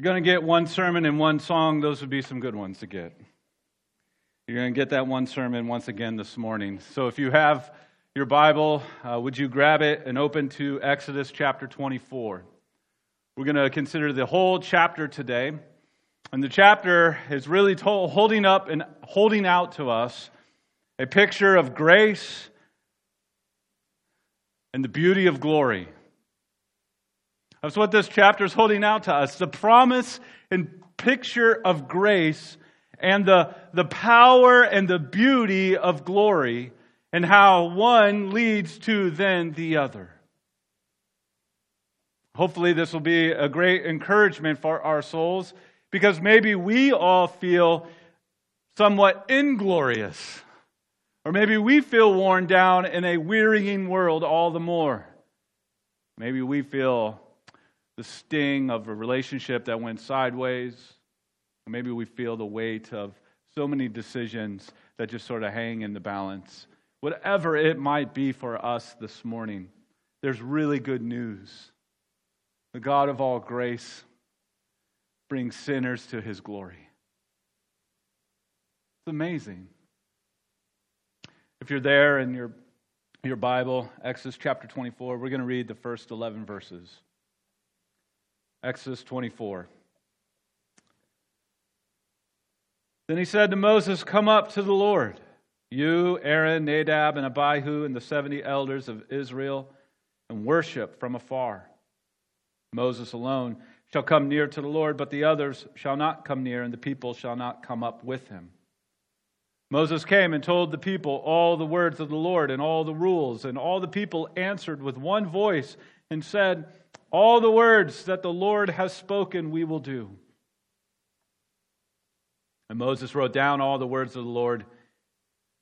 you're going to get one sermon and one song, those would be some good ones to get. You're going to get that one sermon once again this morning. So if you have your Bible, uh, would you grab it and open to Exodus chapter 24? We're going to consider the whole chapter today. And the chapter is really holding up and holding out to us a picture of grace and the beauty of glory. That's what this chapter is holding out to us the promise and picture of grace and the, the power and the beauty of glory, and how one leads to then the other. Hopefully, this will be a great encouragement for our souls because maybe we all feel somewhat inglorious. Or maybe we feel worn down in a wearying world all the more. Maybe we feel the sting of a relationship that went sideways. Maybe we feel the weight of so many decisions that just sort of hang in the balance. Whatever it might be for us this morning, there's really good news. The God of all grace brings sinners to his glory. It's amazing. If you're there in your, your Bible, Exodus chapter 24, we're going to read the first 11 verses. Exodus 24. Then he said to Moses, Come up to the Lord, you, Aaron, Nadab, and Abihu, and the 70 elders of Israel, and worship from afar. Moses alone shall come near to the Lord, but the others shall not come near, and the people shall not come up with him. Moses came and told the people all the words of the Lord and all the rules, and all the people answered with one voice and said, All the words that the Lord has spoken, we will do. And Moses wrote down all the words of the Lord.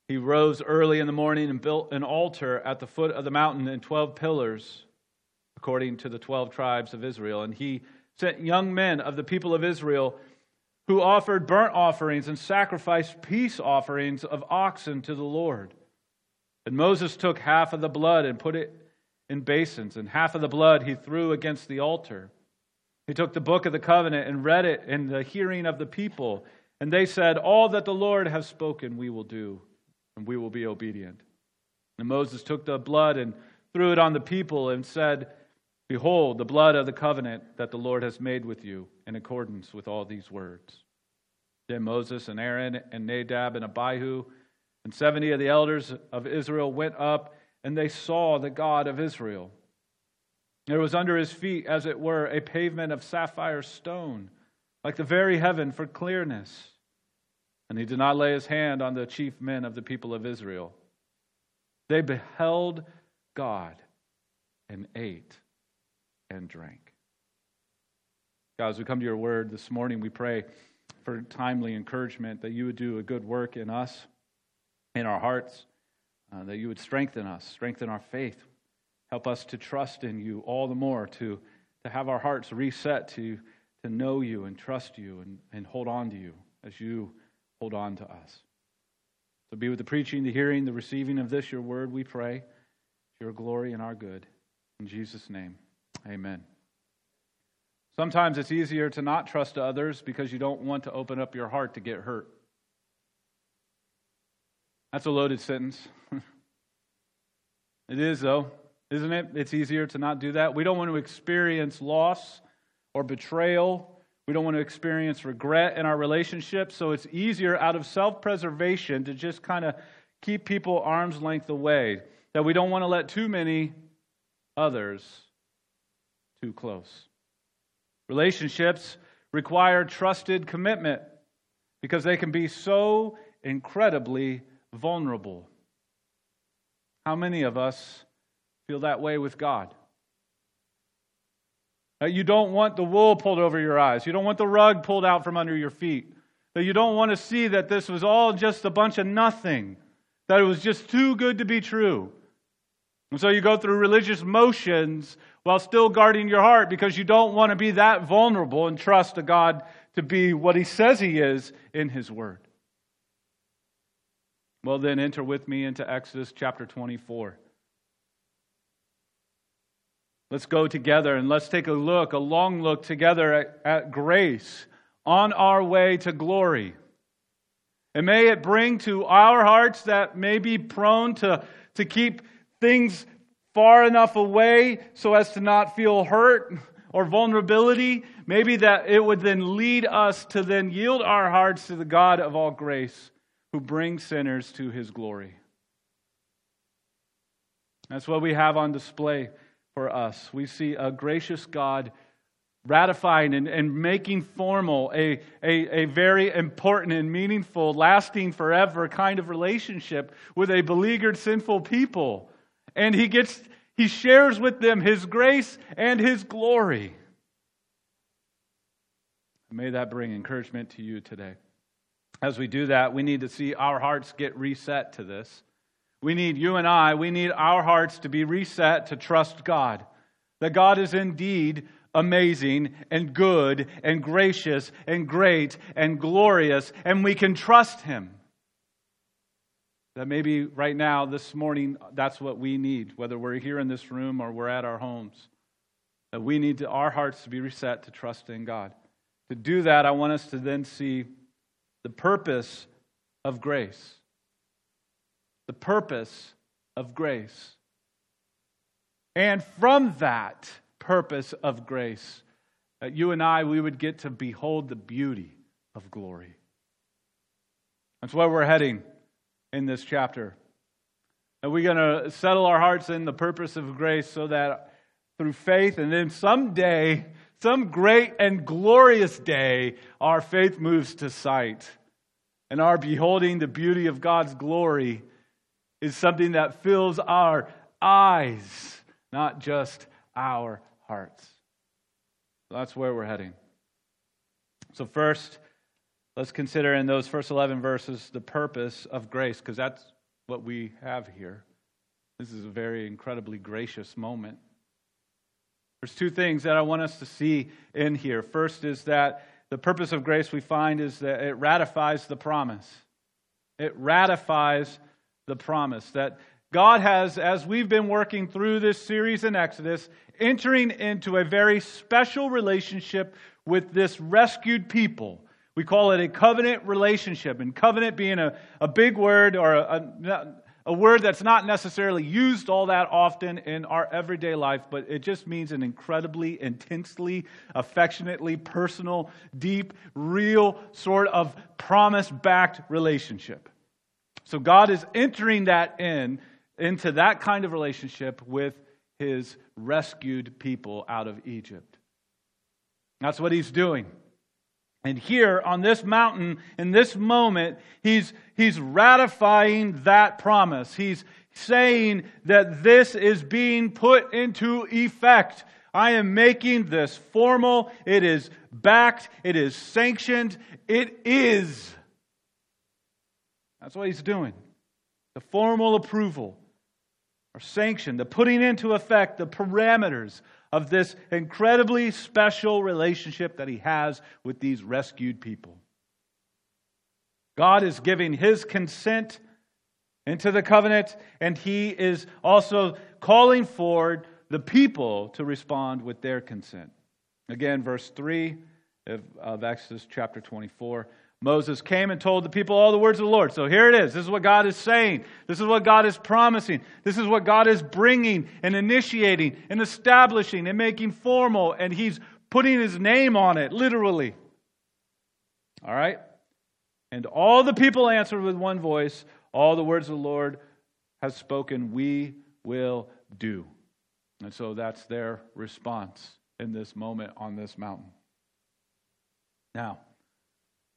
He rose early in the morning and built an altar at the foot of the mountain and 12 pillars, according to the 12 tribes of Israel. And he sent young men of the people of Israel who offered burnt offerings and sacrificed peace offerings of oxen to the Lord. And Moses took half of the blood and put it in basins, and half of the blood he threw against the altar. He took the book of the covenant and read it in the hearing of the people. And they said, All that the Lord has spoken, we will do, and we will be obedient. And Moses took the blood and threw it on the people and said, Behold, the blood of the covenant that the Lord has made with you in accordance with all these words. Then Moses and Aaron and Nadab and Abihu and 70 of the elders of Israel went up, and they saw the God of Israel. There was under his feet, as it were, a pavement of sapphire stone like the very heaven for clearness. And he did not lay his hand on the chief men of the people of Israel. They beheld God and ate and drank. God, as we come to your word this morning, we pray for timely encouragement that you would do a good work in us, in our hearts, uh, that you would strengthen us, strengthen our faith, help us to trust in you all the more, to, to have our hearts reset to to know you and trust you and, and hold on to you as you hold on to us. So be with the preaching, the hearing, the receiving of this, your word, we pray. Your glory and our good. In Jesus' name, amen. Sometimes it's easier to not trust others because you don't want to open up your heart to get hurt. That's a loaded sentence. it is, though, isn't it? It's easier to not do that. We don't want to experience loss or betrayal. We don't want to experience regret in our relationships. So it's easier out of self preservation to just kind of keep people arm's length away. That we don't want to let too many others too close. Relationships require trusted commitment because they can be so incredibly vulnerable. How many of us feel that way with God? That you don't want the wool pulled over your eyes. You don't want the rug pulled out from under your feet. That you don't want to see that this was all just a bunch of nothing. That it was just too good to be true. And so you go through religious motions while still guarding your heart because you don't want to be that vulnerable and trust a God to be what He says He is in His Word. Well, then enter with me into Exodus chapter 24. Let's go together and let's take a look, a long look together at, at grace on our way to glory. And may it bring to our hearts that may be prone to, to keep things far enough away so as to not feel hurt or vulnerability. Maybe that it would then lead us to then yield our hearts to the God of all grace who brings sinners to his glory. That's what we have on display for us. We see a gracious God ratifying and, and making formal a, a, a very important and meaningful, lasting forever kind of relationship with a beleaguered, sinful people. And he gets he shares with them his grace and his glory. May that bring encouragement to you today. As we do that, we need to see our hearts get reset to this. We need you and I, we need our hearts to be reset to trust God. That God is indeed amazing and good and gracious and great and glorious, and we can trust Him. That maybe right now, this morning, that's what we need, whether we're here in this room or we're at our homes. That we need to, our hearts to be reset to trust in God. To do that, I want us to then see the purpose of grace the purpose of grace. And from that purpose of grace, that you and I, we would get to behold the beauty of glory. That's where we're heading in this chapter. And we're going to settle our hearts in the purpose of grace so that through faith, and then someday, some great and glorious day, our faith moves to sight. And our beholding the beauty of God's glory is something that fills our eyes, not just our hearts. That's where we're heading. So, first, let's consider in those first 11 verses the purpose of grace, because that's what we have here. This is a very incredibly gracious moment. There's two things that I want us to see in here. First is that the purpose of grace we find is that it ratifies the promise. It ratifies the promise that God has, as we've been working through this series in Exodus, entering into a very special relationship with this rescued people. We call it a covenant relationship, and covenant being a, a big word or a, a, a word that's not necessarily used all that often in our everyday life, but it just means an incredibly, intensely, affectionately, personal, deep, real sort of promise backed relationship. So God is entering that in into that kind of relationship with his rescued people out of Egypt. That's what he's doing. And here on this mountain, in this moment, he's, he's ratifying that promise. He's saying that this is being put into effect. I am making this formal. It is backed. It is sanctioned. It is that's what he's doing. The formal approval or sanction, the putting into effect the parameters of this incredibly special relationship that he has with these rescued people. God is giving his consent into the covenant, and he is also calling forward the people to respond with their consent. Again, verse 3 of, of Exodus chapter 24. Moses came and told the people all the words of the Lord. So here it is. This is what God is saying. This is what God is promising. This is what God is bringing and initiating and establishing and making formal. And He's putting His name on it, literally. All right? And all the people answered with one voice All the words of the Lord has spoken, we will do. And so that's their response in this moment on this mountain. Now,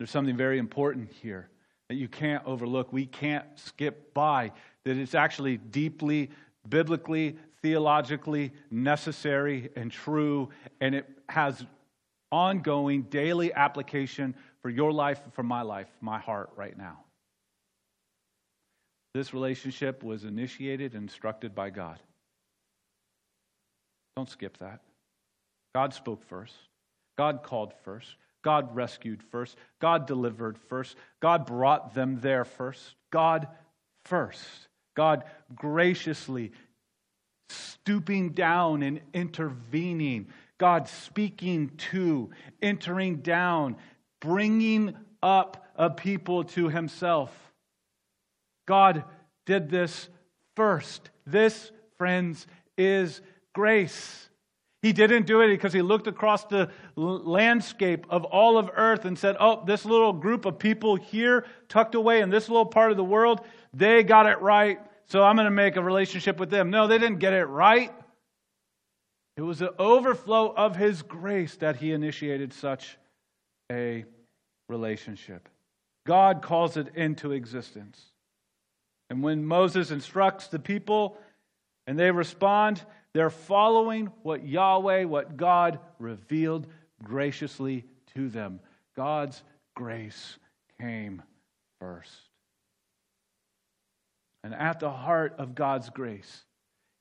there's something very important here that you can't overlook. We can't skip by. That it's actually deeply, biblically, theologically necessary and true, and it has ongoing daily application for your life, for my life, my heart right now. This relationship was initiated and instructed by God. Don't skip that. God spoke first. God called first. God rescued first. God delivered first. God brought them there first. God first. God graciously stooping down and intervening, God speaking to, entering down, bringing up a people to himself. God did this first. This, friends, is grace. He didn't do it because he looked across the landscape of all of earth and said, Oh, this little group of people here, tucked away in this little part of the world, they got it right, so I'm going to make a relationship with them. No, they didn't get it right. It was an overflow of his grace that he initiated such a relationship. God calls it into existence. And when Moses instructs the people and they respond, they're following what Yahweh, what God revealed graciously to them. God's grace came first. And at the heart of God's grace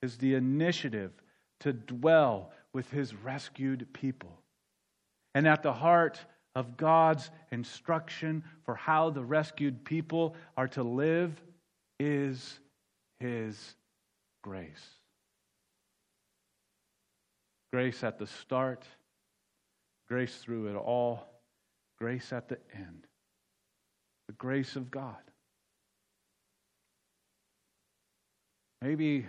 is the initiative to dwell with his rescued people. And at the heart of God's instruction for how the rescued people are to live is his grace. Grace at the start, grace through it all, grace at the end. The grace of God. Maybe,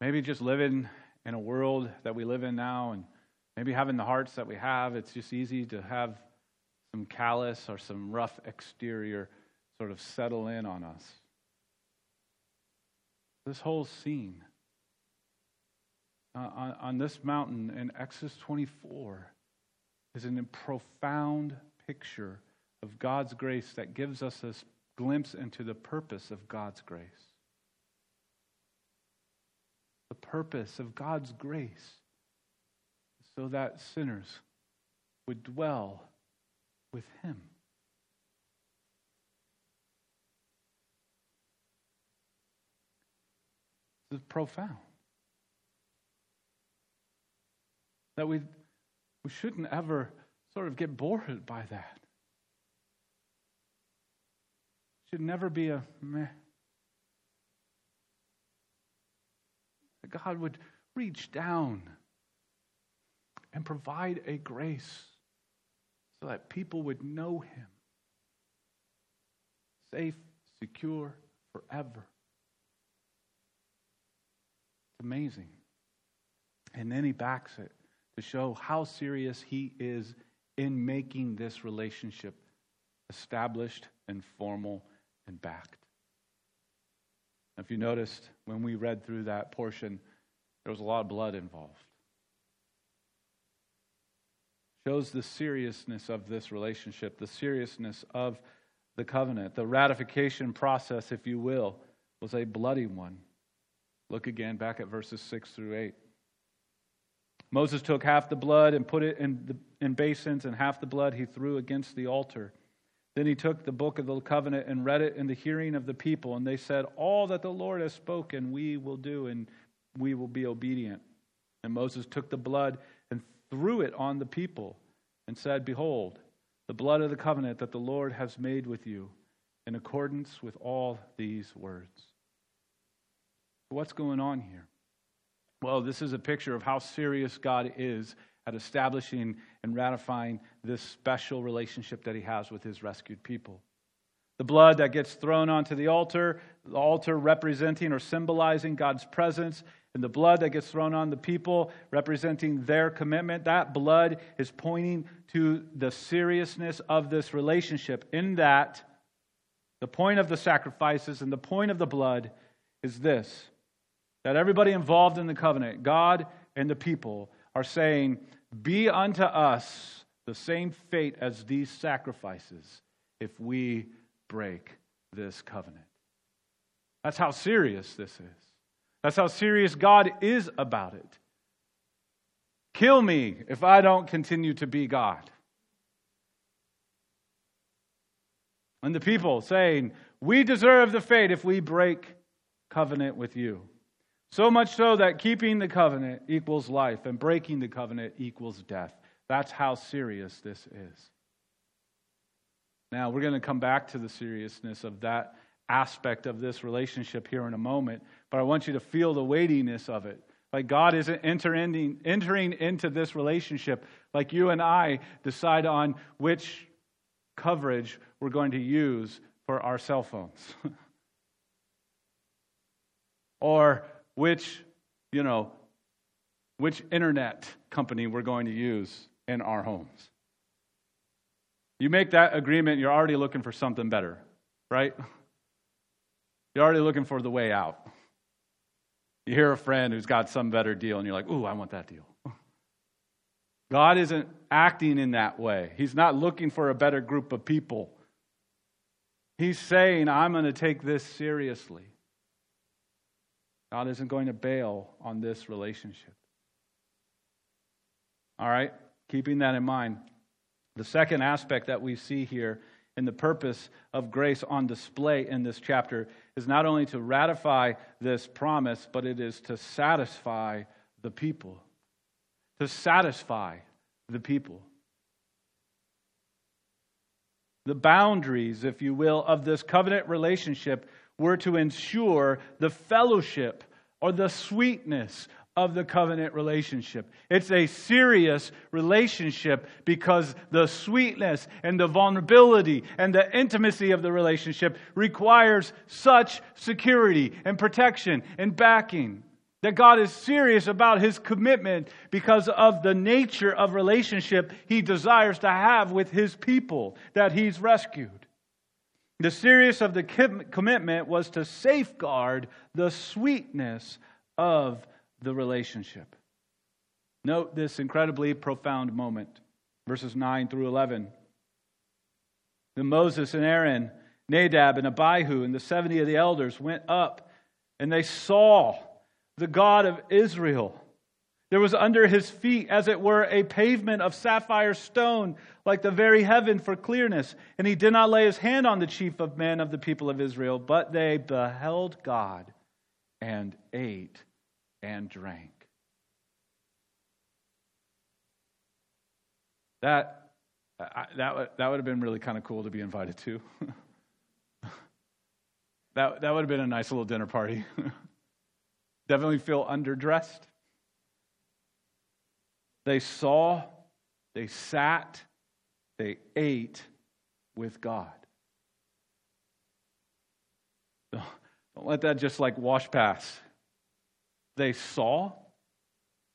maybe just living in a world that we live in now and maybe having the hearts that we have, it's just easy to have some callous or some rough exterior sort of settle in on us. This whole scene uh, on, on this mountain in Exodus 24 is a profound picture of God's grace that gives us this glimpse into the purpose of God's grace. The purpose of God's grace so that sinners would dwell with Him. This is profound. That we, we shouldn't ever sort of get bored by that. Should never be a meh. That God would reach down and provide a grace so that people would know Him safe, secure, forever. It's amazing. And then He backs it to show how serious He is in making this relationship established and formal and backed. If you noticed, when we read through that portion, there was a lot of blood involved. Shows the seriousness of this relationship, the seriousness of the covenant. The ratification process, if you will, was a bloody one. Look again back at verses 6 through 8. Moses took half the blood and put it in, the, in basins, and half the blood he threw against the altar. Then he took the book of the covenant and read it in the hearing of the people, and they said, All that the Lord has spoken, we will do, and we will be obedient. And Moses took the blood and threw it on the people, and said, Behold, the blood of the covenant that the Lord has made with you, in accordance with all these words. What's going on here? Well, this is a picture of how serious God is at establishing and ratifying this special relationship that he has with his rescued people. The blood that gets thrown onto the altar, the altar representing or symbolizing God's presence, and the blood that gets thrown on the people representing their commitment, that blood is pointing to the seriousness of this relationship. In that, the point of the sacrifices and the point of the blood is this that everybody involved in the covenant, God and the people, are saying, Be unto us the same fate as these sacrifices if we break this covenant. That's how serious this is. That's how serious God is about it. Kill me if I don't continue to be God. And the people saying, We deserve the fate if we break covenant with you. So much so that keeping the covenant equals life and breaking the covenant equals death. That's how serious this is. Now, we're going to come back to the seriousness of that aspect of this relationship here in a moment, but I want you to feel the weightiness of it. Like God isn't entering, entering into this relationship like you and I decide on which coverage we're going to use for our cell phones. or which, you know, which internet company we're going to use in our homes. You make that agreement, you're already looking for something better, right? You're already looking for the way out. You hear a friend who's got some better deal, and you're like, ooh, I want that deal. God isn't acting in that way. He's not looking for a better group of people. He's saying, I'm going to take this seriously. God isn't going to bail on this relationship. All right? Keeping that in mind. The second aspect that we see here in the purpose of grace on display in this chapter is not only to ratify this promise, but it is to satisfy the people. To satisfy the people. The boundaries, if you will, of this covenant relationship were to ensure the fellowship or the sweetness of the covenant relationship. It's a serious relationship because the sweetness and the vulnerability and the intimacy of the relationship requires such security and protection and backing. That God is serious about his commitment because of the nature of relationship he desires to have with his people that he's rescued. The serious of the commitment was to safeguard the sweetness of the relationship. Note this incredibly profound moment, verses 9 through 11. Then Moses and Aaron, Nadab and Abihu, and the 70 of the elders went up, and they saw the God of Israel. There was under his feet, as it were, a pavement of sapphire stone, like the very heaven for clearness. And he did not lay his hand on the chief of men of the people of Israel, but they beheld God and ate and drank. That, that, that would have been really kind of cool to be invited to. that, that would have been a nice little dinner party. Definitely feel underdressed. They saw, they sat, they ate with God. Don't let that just like wash past they saw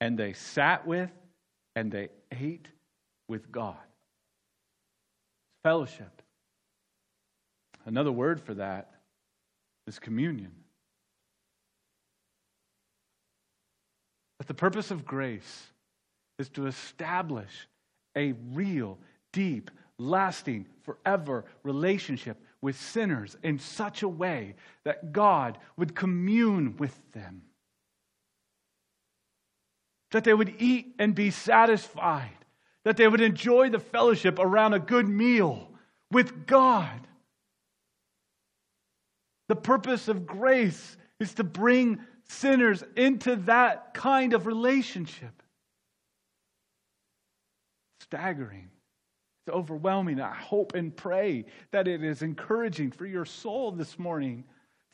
and they sat with and they ate with God. Fellowship. Another word for that is communion. But the purpose of grace is to establish a real, deep, lasting, forever relationship with sinners in such a way that God would commune with them that they would eat and be satisfied, that they would enjoy the fellowship around a good meal with God. The purpose of grace is to bring sinners into that kind of relationship. Staggering. It's overwhelming. I hope and pray that it is encouraging for your soul this morning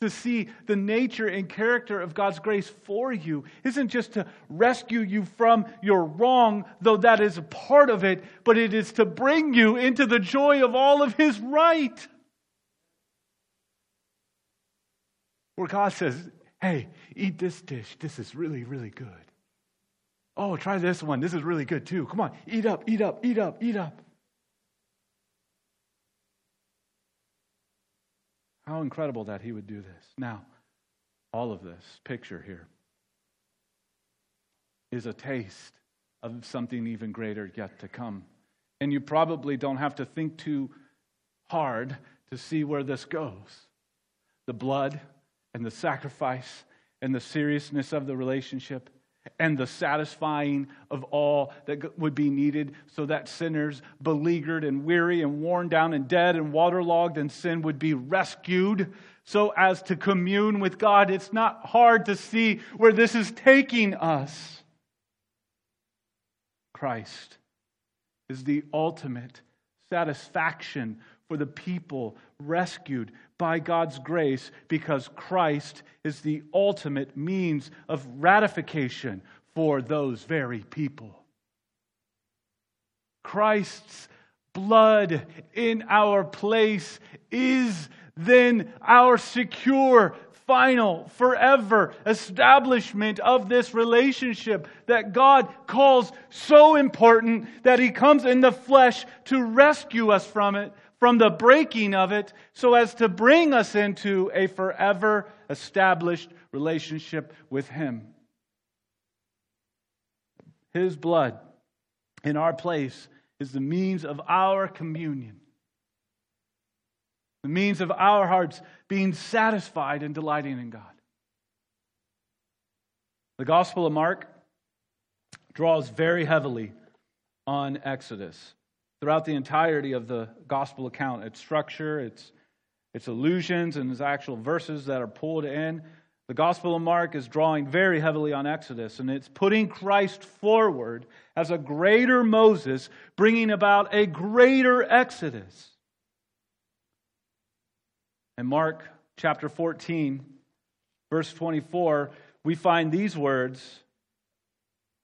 to see the nature and character of God's grace for you isn't just to rescue you from your wrong, though that is a part of it, but it is to bring you into the joy of all of His right. Where God says, hey, eat this dish. This is really, really good. Oh, try this one. This is really good too. Come on, eat up, eat up, eat up, eat up. How incredible that he would do this. Now, all of this picture here is a taste of something even greater yet to come. And you probably don't have to think too hard to see where this goes. The blood and the sacrifice and the seriousness of the relationship and the satisfying of all that would be needed so that sinners, beleaguered and weary and worn down and dead and waterlogged in sin, would be rescued so as to commune with God. It's not hard to see where this is taking us. Christ is the ultimate satisfaction for the people rescued by God's grace because Christ is the ultimate means of ratification for those very people. Christ's blood in our place is then our secure, final, forever establishment of this relationship that God calls so important that He comes in the flesh to rescue us from it, from the breaking of it, so as to bring us into a forever established relationship with Him. His blood in our place is the means of our communion, the means of our hearts being satisfied and delighting in God. The Gospel of Mark draws very heavily on Exodus throughout the entirety of the Gospel account. Its structure, its, its allusions, and its actual verses that are pulled in. The Gospel of Mark is drawing very heavily on Exodus, and it's putting Christ forward as a greater Moses, bringing about a greater Exodus. In Mark chapter 14, verse 24, we find these words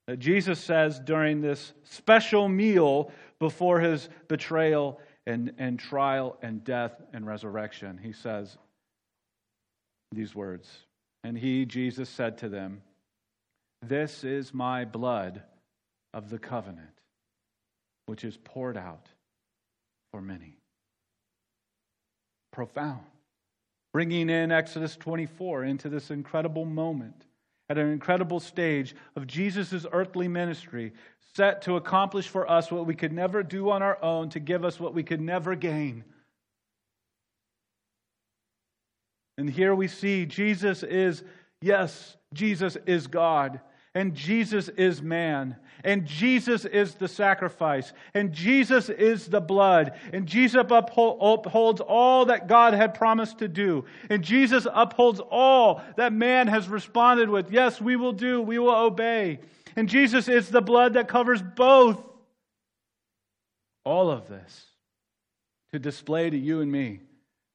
that Jesus says during this special meal before his betrayal and, and trial and death and resurrection. He says these words. And he, Jesus, said to them, This is my blood of the covenant, which is poured out for many. Profound. Bringing in Exodus 24 into this incredible moment at an incredible stage of Jesus' earthly ministry, set to accomplish for us what we could never do on our own, to give us what we could never gain And here we see Jesus is, yes, Jesus is God. And Jesus is man. And Jesus is the sacrifice. And Jesus is the blood. And Jesus upholds all that God had promised to do. And Jesus upholds all that man has responded with. Yes, we will do. We will obey. And Jesus is the blood that covers both. All of this to display to you and me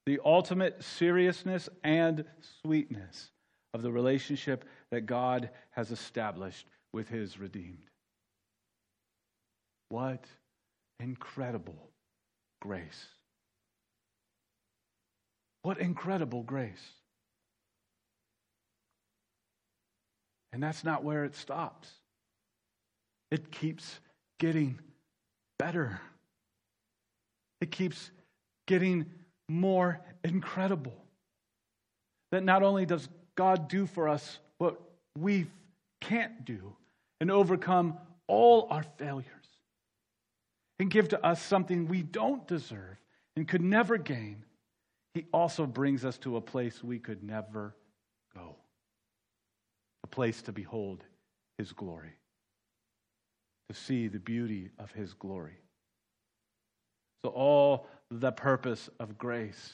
the ultimate seriousness and sweetness of the relationship that God has established with his redeemed. What incredible grace! What incredible grace! And that's not where it stops. It keeps getting better. It keeps getting more incredible. That not only does God do for us what we can't do and overcome all our failures and give to us something we don't deserve and could never gain, He also brings us to a place we could never go a place to behold His glory, to see the beauty of His glory. So, all the purpose of grace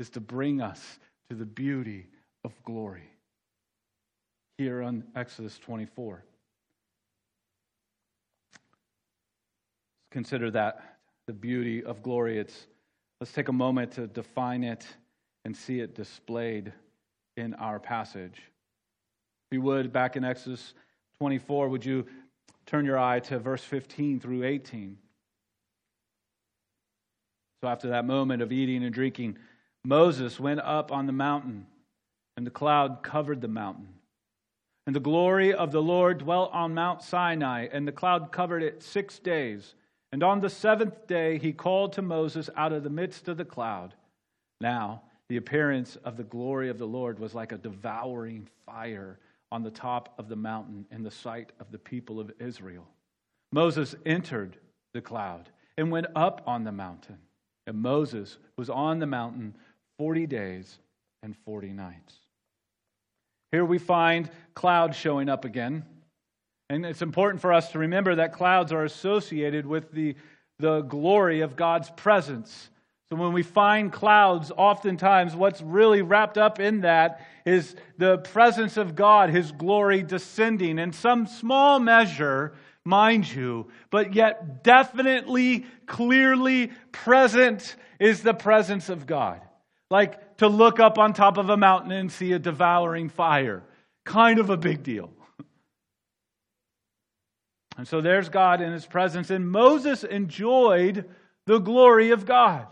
is to bring us to the beauty of glory. Here on Exodus 24. Consider that the beauty of glory. It's, let's take a moment to define it and see it displayed in our passage. If you would, back in Exodus 24, would you turn your eye to verse 15 through 18? So after that moment of eating and drinking, Moses went up on the mountain, and the cloud covered the mountain. And the glory of the Lord dwelt on Mount Sinai, and the cloud covered it six days. And on the seventh day he called to Moses out of the midst of the cloud. Now, the appearance of the glory of the Lord was like a devouring fire on the top of the mountain in the sight of the people of Israel. Moses entered the cloud and went up on the mountain. And Moses was on the mountain 40 days and 40 nights. Here we find clouds showing up again. And it's important for us to remember that clouds are associated with the, the glory of God's presence. So when we find clouds, oftentimes what's really wrapped up in that is the presence of God, His glory descending in some small measure mind you, but yet definitely, clearly present is the presence of God. Like to look up on top of a mountain and see a devouring fire. Kind of a big deal. And so there's God in his presence, and Moses enjoyed the glory of God.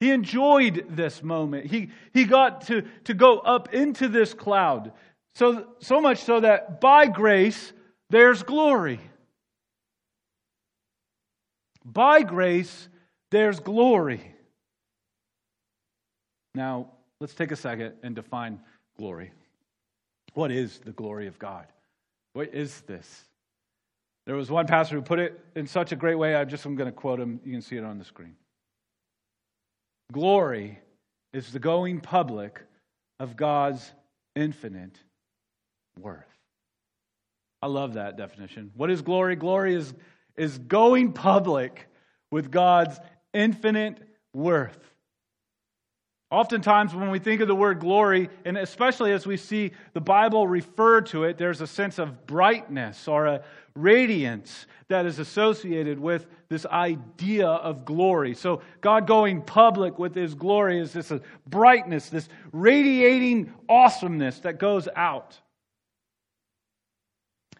He enjoyed this moment. He, he got to, to go up into this cloud. So, so much so that by grace, there's glory. By grace, there's glory. Now, let's take a second and define glory. What is the glory of God? What is this? There was one pastor who put it in such a great way, I just am going to quote him. You can see it on the screen. Glory is the going public of God's infinite worth. I love that definition. What is glory? Glory is, is going public with God's infinite worth. Oftentimes, when we think of the word glory, and especially as we see the Bible refer to it, there's a sense of brightness or a radiance that is associated with this idea of glory. So, God going public with His glory is this brightness, this radiating awesomeness that goes out.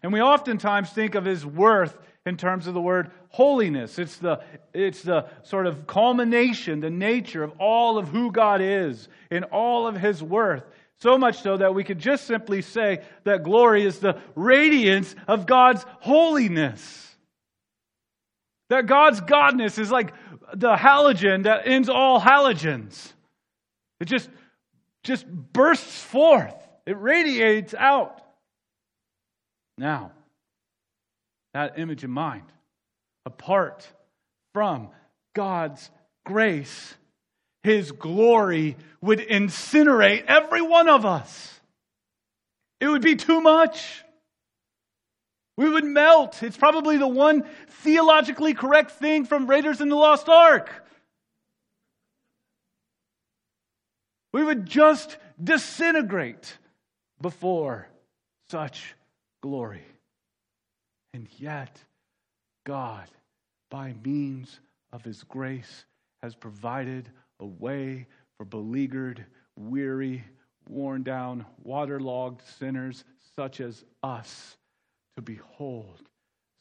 And we oftentimes think of His worth in terms of the word holiness. It's the, it's the sort of culmination, the nature of all of who God is in all of his worth. So much so that we could just simply say that glory is the radiance of God's holiness. That God's godness is like the halogen that ends all halogens. It just, just bursts forth. It radiates out. Now, that image in mind. Apart from God's grace, His glory would incinerate every one of us. It would be too much. We would melt. It's probably the one theologically correct thing from Raiders in the Lost Ark. We would just disintegrate before such glory. And yet, God, by means of His grace, has provided a way for beleaguered, weary, worn down, waterlogged sinners such as us to behold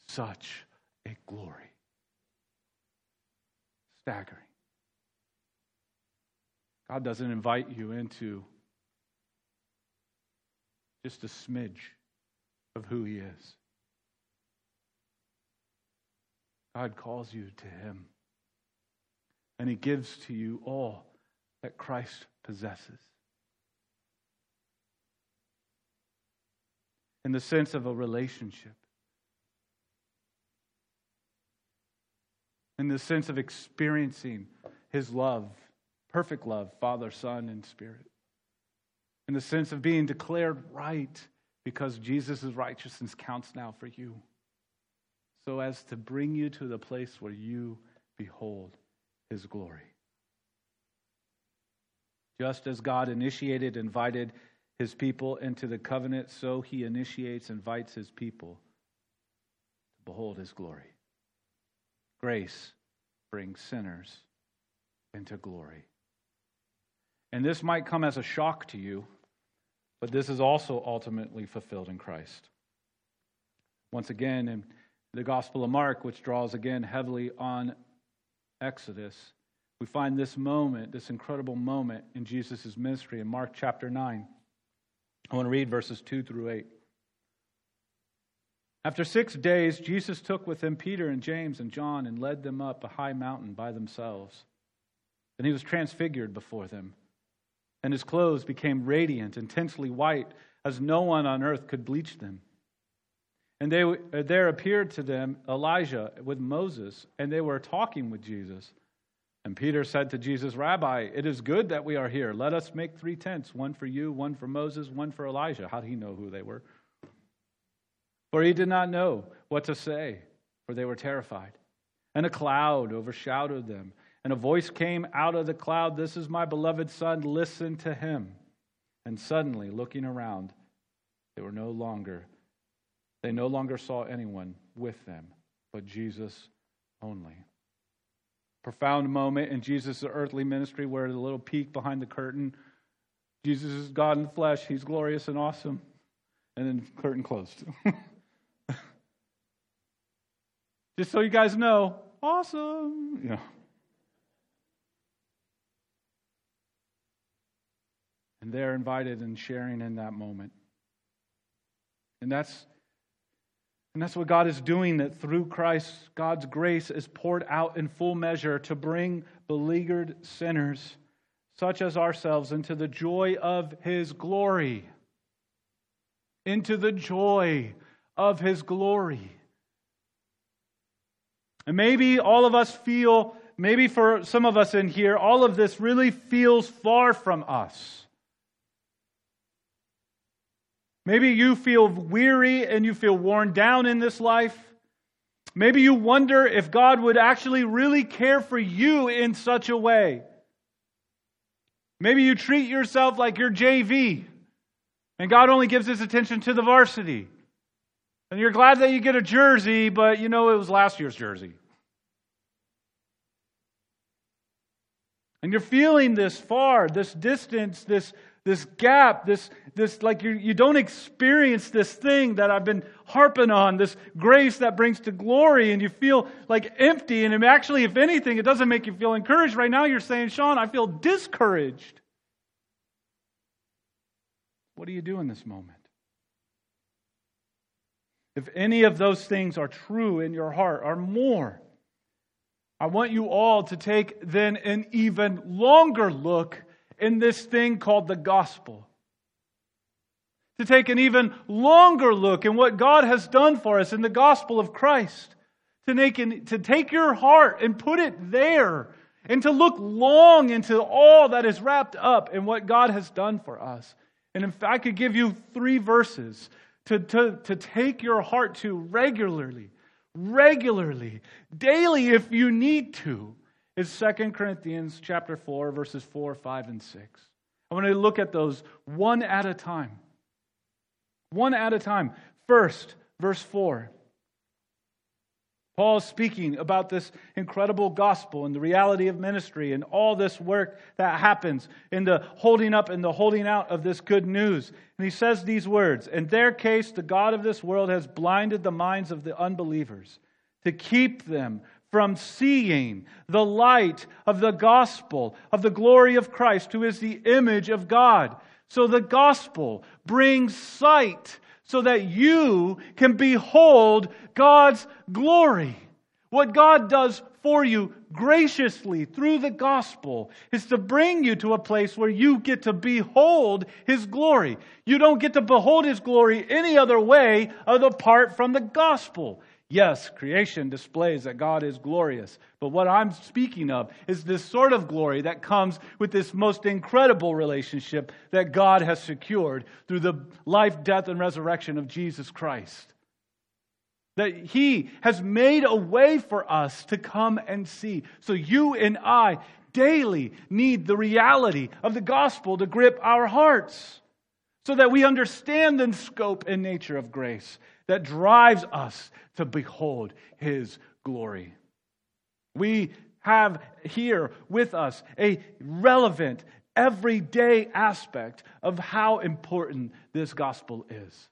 such a glory. Staggering. God doesn't invite you into just a smidge of who He is. God calls you to Him. And He gives to you all that Christ possesses. In the sense of a relationship, in the sense of experiencing His love, perfect love, Father, Son, and Spirit. In the sense of being declared right because Jesus' righteousness counts now for you so as to bring you to the place where you behold his glory. Just as God initiated, invited his people into the covenant, so he initiates, invites his people to behold his glory. Grace brings sinners into glory. And this might come as a shock to you, but this is also ultimately fulfilled in Christ. Once again, in the Gospel of Mark, which draws again heavily on Exodus, we find this moment, this incredible moment in Jesus' ministry in Mark chapter 9. I want to read verses 2 through 8. After six days, Jesus took with him Peter and James and John and led them up a high mountain by themselves. Then he was transfigured before them, and his clothes became radiant, intensely white, as no one on earth could bleach them. And they, uh, there appeared to them Elijah with Moses, and they were talking with Jesus. And Peter said to Jesus, Rabbi, it is good that we are here. Let us make three tents one for you, one for Moses, one for Elijah. How did he know who they were? For he did not know what to say, for they were terrified. And a cloud overshadowed them. And a voice came out of the cloud This is my beloved Son, listen to him. And suddenly, looking around, they were no longer They no longer saw anyone with them, but Jesus only. Profound moment in Jesus' earthly ministry where the little peek behind the curtain. Jesus is God in the flesh. He's glorious and awesome. And then curtain closed. Just so you guys know, awesome. You know. And they're invited and sharing in that moment. And that's and that's what God is doing, that through Christ, God's grace is poured out in full measure to bring beleaguered sinners, such as ourselves, into the joy of His glory. Into the joy of His glory. And maybe all of us feel, maybe for some of us in here, all of this really feels far from us. Maybe you feel weary and you feel worn down in this life. Maybe you wonder if God would actually really care for you in such a way. Maybe you treat yourself like you're JV and God only gives his attention to the varsity. And you're glad that you get a jersey, but you know it was last year's jersey. And you're feeling this far, this distance, this this gap, this, this like you, you don't experience this thing that I've been harping on, this grace that brings to glory, and you feel like empty. And actually, if anything, it doesn't make you feel encouraged. Right now, you're saying, Sean, I feel discouraged. What do you do in this moment? If any of those things are true in your heart, are more, I want you all to take then an even longer look in this thing called the gospel. To take an even longer look in what God has done for us in the gospel of Christ. To, make an, to take your heart and put it there and to look long into all that is wrapped up in what God has done for us. And if I could give you three verses to, to, to take your heart to regularly, regularly, daily if you need to, is 2 Corinthians chapter 4 verses 4, 5 and 6. I want to look at those one at a time. One at a time. First, verse 4. Paul is speaking about this incredible gospel and the reality of ministry and all this work that happens in the holding up and the holding out of this good news. And he says these words In their case, the God of this world has blinded the minds of the unbelievers to keep them from seeing the light of the gospel of the glory of Christ, who is the image of God. So the gospel brings sight so that you can behold God's glory. What God does for you graciously through the gospel is to bring you to a place where you get to behold His glory. You don't get to behold His glory any other way other apart from the gospel. Yes, creation displays that God is glorious. But what I'm speaking of is this sort of glory that comes with this most incredible relationship that God has secured through the life, death, and resurrection of Jesus Christ. That He has made a way for us to come and see. So you and I daily need the reality of the gospel to grip our hearts so that we understand the scope and nature of grace that drives us to behold his glory. We have here with us a relevant, everyday aspect of how important this gospel is.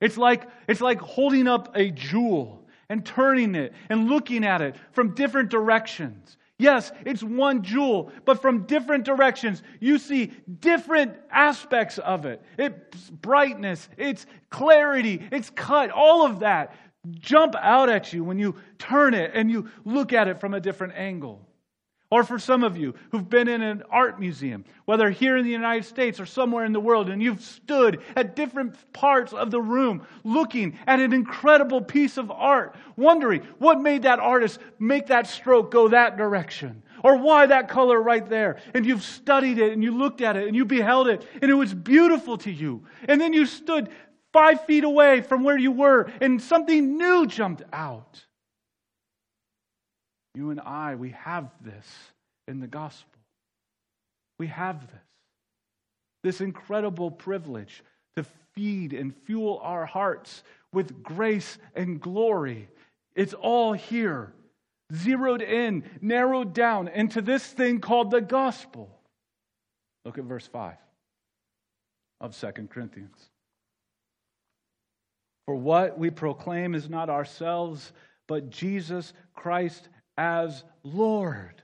It's like, it's like holding up a jewel and turning it and looking at it from different directions. Yes, it's one jewel, but from different directions, you see different aspects of it. Its brightness, its clarity, its cut, all of that jump out at you when you turn it and you look at it from a different angle. Or for some of you who've been in an art museum, whether here in the United States or somewhere in the world, and you've stood at different parts of the room looking at an incredible piece of art, wondering what made that artist make that stroke go that direction, or why that color right there. And you've studied it and you looked at it and you beheld it and it was beautiful to you. And then you stood five feet away from where you were and something new jumped out. You and I, we have this in the gospel. We have this. This incredible privilege to feed and fuel our hearts with grace and glory. It's all here, zeroed in, narrowed down into this thing called the gospel. Look at verse 5 of Second Corinthians. For what we proclaim is not ourselves, but Jesus Christ as Lord.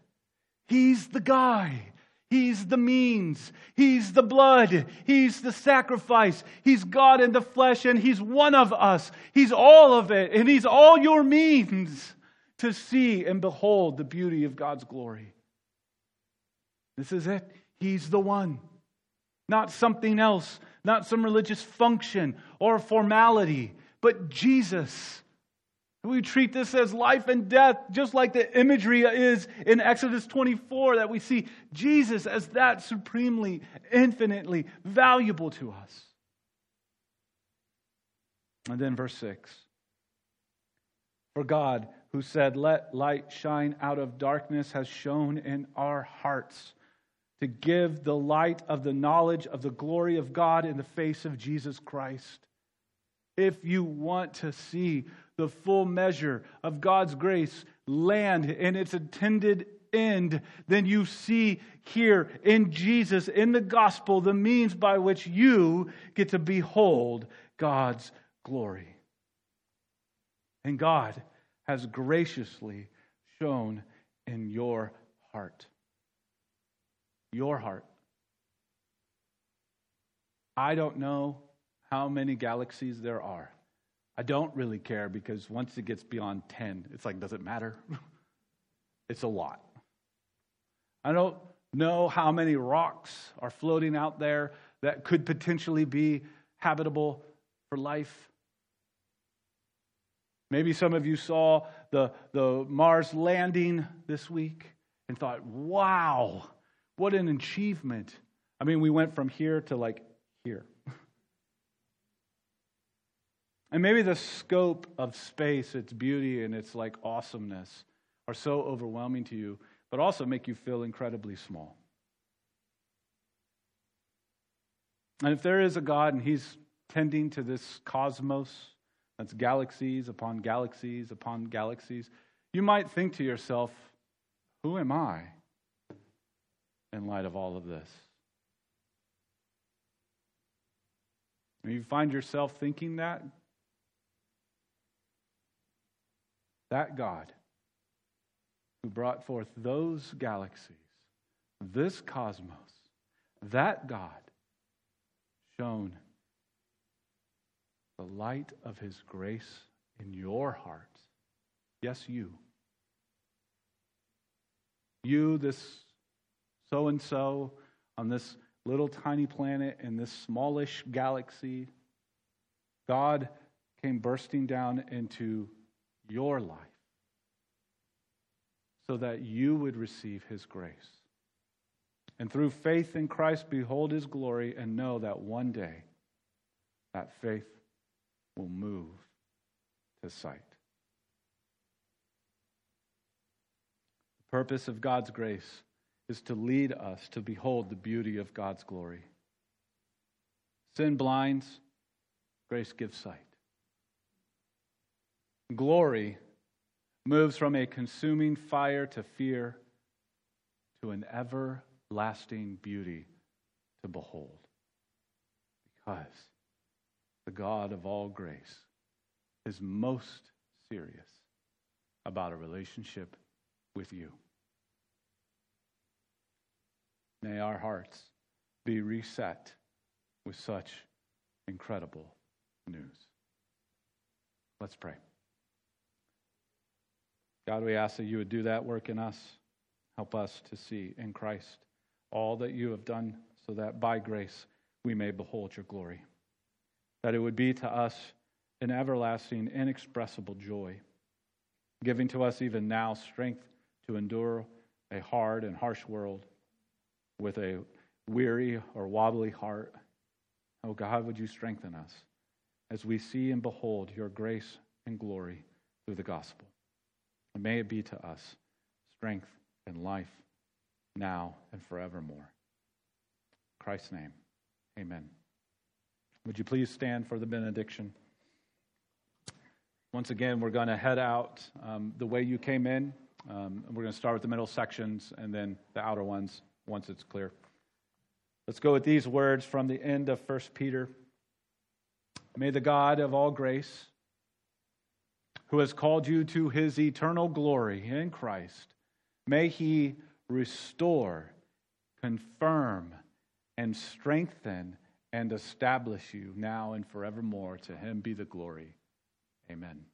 He's the guy. He's the means. He's the blood. He's the sacrifice. He's God in the flesh, and He's one of us. He's all of it, and He's all your means to see and behold the beauty of God's glory. This is it. He's the one, not something else, not some religious function or formality, but Jesus. We treat this as life and death, just like the imagery is in Exodus 24 that we see Jesus as that supremely, infinitely valuable to us. And then verse 6 For God, who said, Let light shine out of darkness, has shone in our hearts to give the light of the knowledge of the glory of God in the face of Jesus Christ. If you want to see the full measure of God's grace land in its intended end, then you see here in Jesus, in the gospel, the means by which you get to behold God's glory. And God has graciously shone in your heart. Your heart. I don't know how many galaxies there are. I don't really care because once it gets beyond 10, it's like, does it matter? it's a lot. I don't know how many rocks are floating out there that could potentially be habitable for life. Maybe some of you saw the, the Mars landing this week and thought, wow, what an achievement. I mean, we went from here to like here. And maybe the scope of space, its beauty, and its like awesomeness are so overwhelming to you, but also make you feel incredibly small. And if there is a God and He's tending to this cosmos, that's galaxies upon galaxies upon galaxies, you might think to yourself, who am I in light of all of this? And you find yourself thinking that, That God who brought forth those galaxies, this cosmos, that God shone the light of his grace in your heart. Yes, you. You, this so and so on this little tiny planet in this smallish galaxy, God came bursting down into your life so that you would receive his grace. And through faith in Christ, behold his glory and know that one day that faith will move to sight. The purpose of God's grace is to lead us to behold the beauty of God's glory. Sin blinds, grace gives sight. Glory moves from a consuming fire to fear to an everlasting beauty to behold. Because the God of all grace is most serious about a relationship with you. May our hearts be reset with such incredible news. Let's pray. God, we ask that you would do that work in us. Help us to see in Christ all that you have done so that by grace we may behold your glory. That it would be to us an everlasting, inexpressible joy, giving to us even now strength to endure a hard and harsh world with a weary or wobbly heart. Oh God, would you strengthen us as we see and behold your grace and glory through the gospel? And may it be to us strength and life now and forevermore. In Christ's name, amen. Would you please stand for the benediction? Once again, we're going to head out um, the way you came in. Um, we're going to start with the middle sections and then the outer ones once it's clear. Let's go with these words from the end of 1 Peter. May the God of all grace, who has called you to his eternal glory in Christ, may he restore, confirm, and strengthen and establish you now and forevermore. To him be the glory. Amen.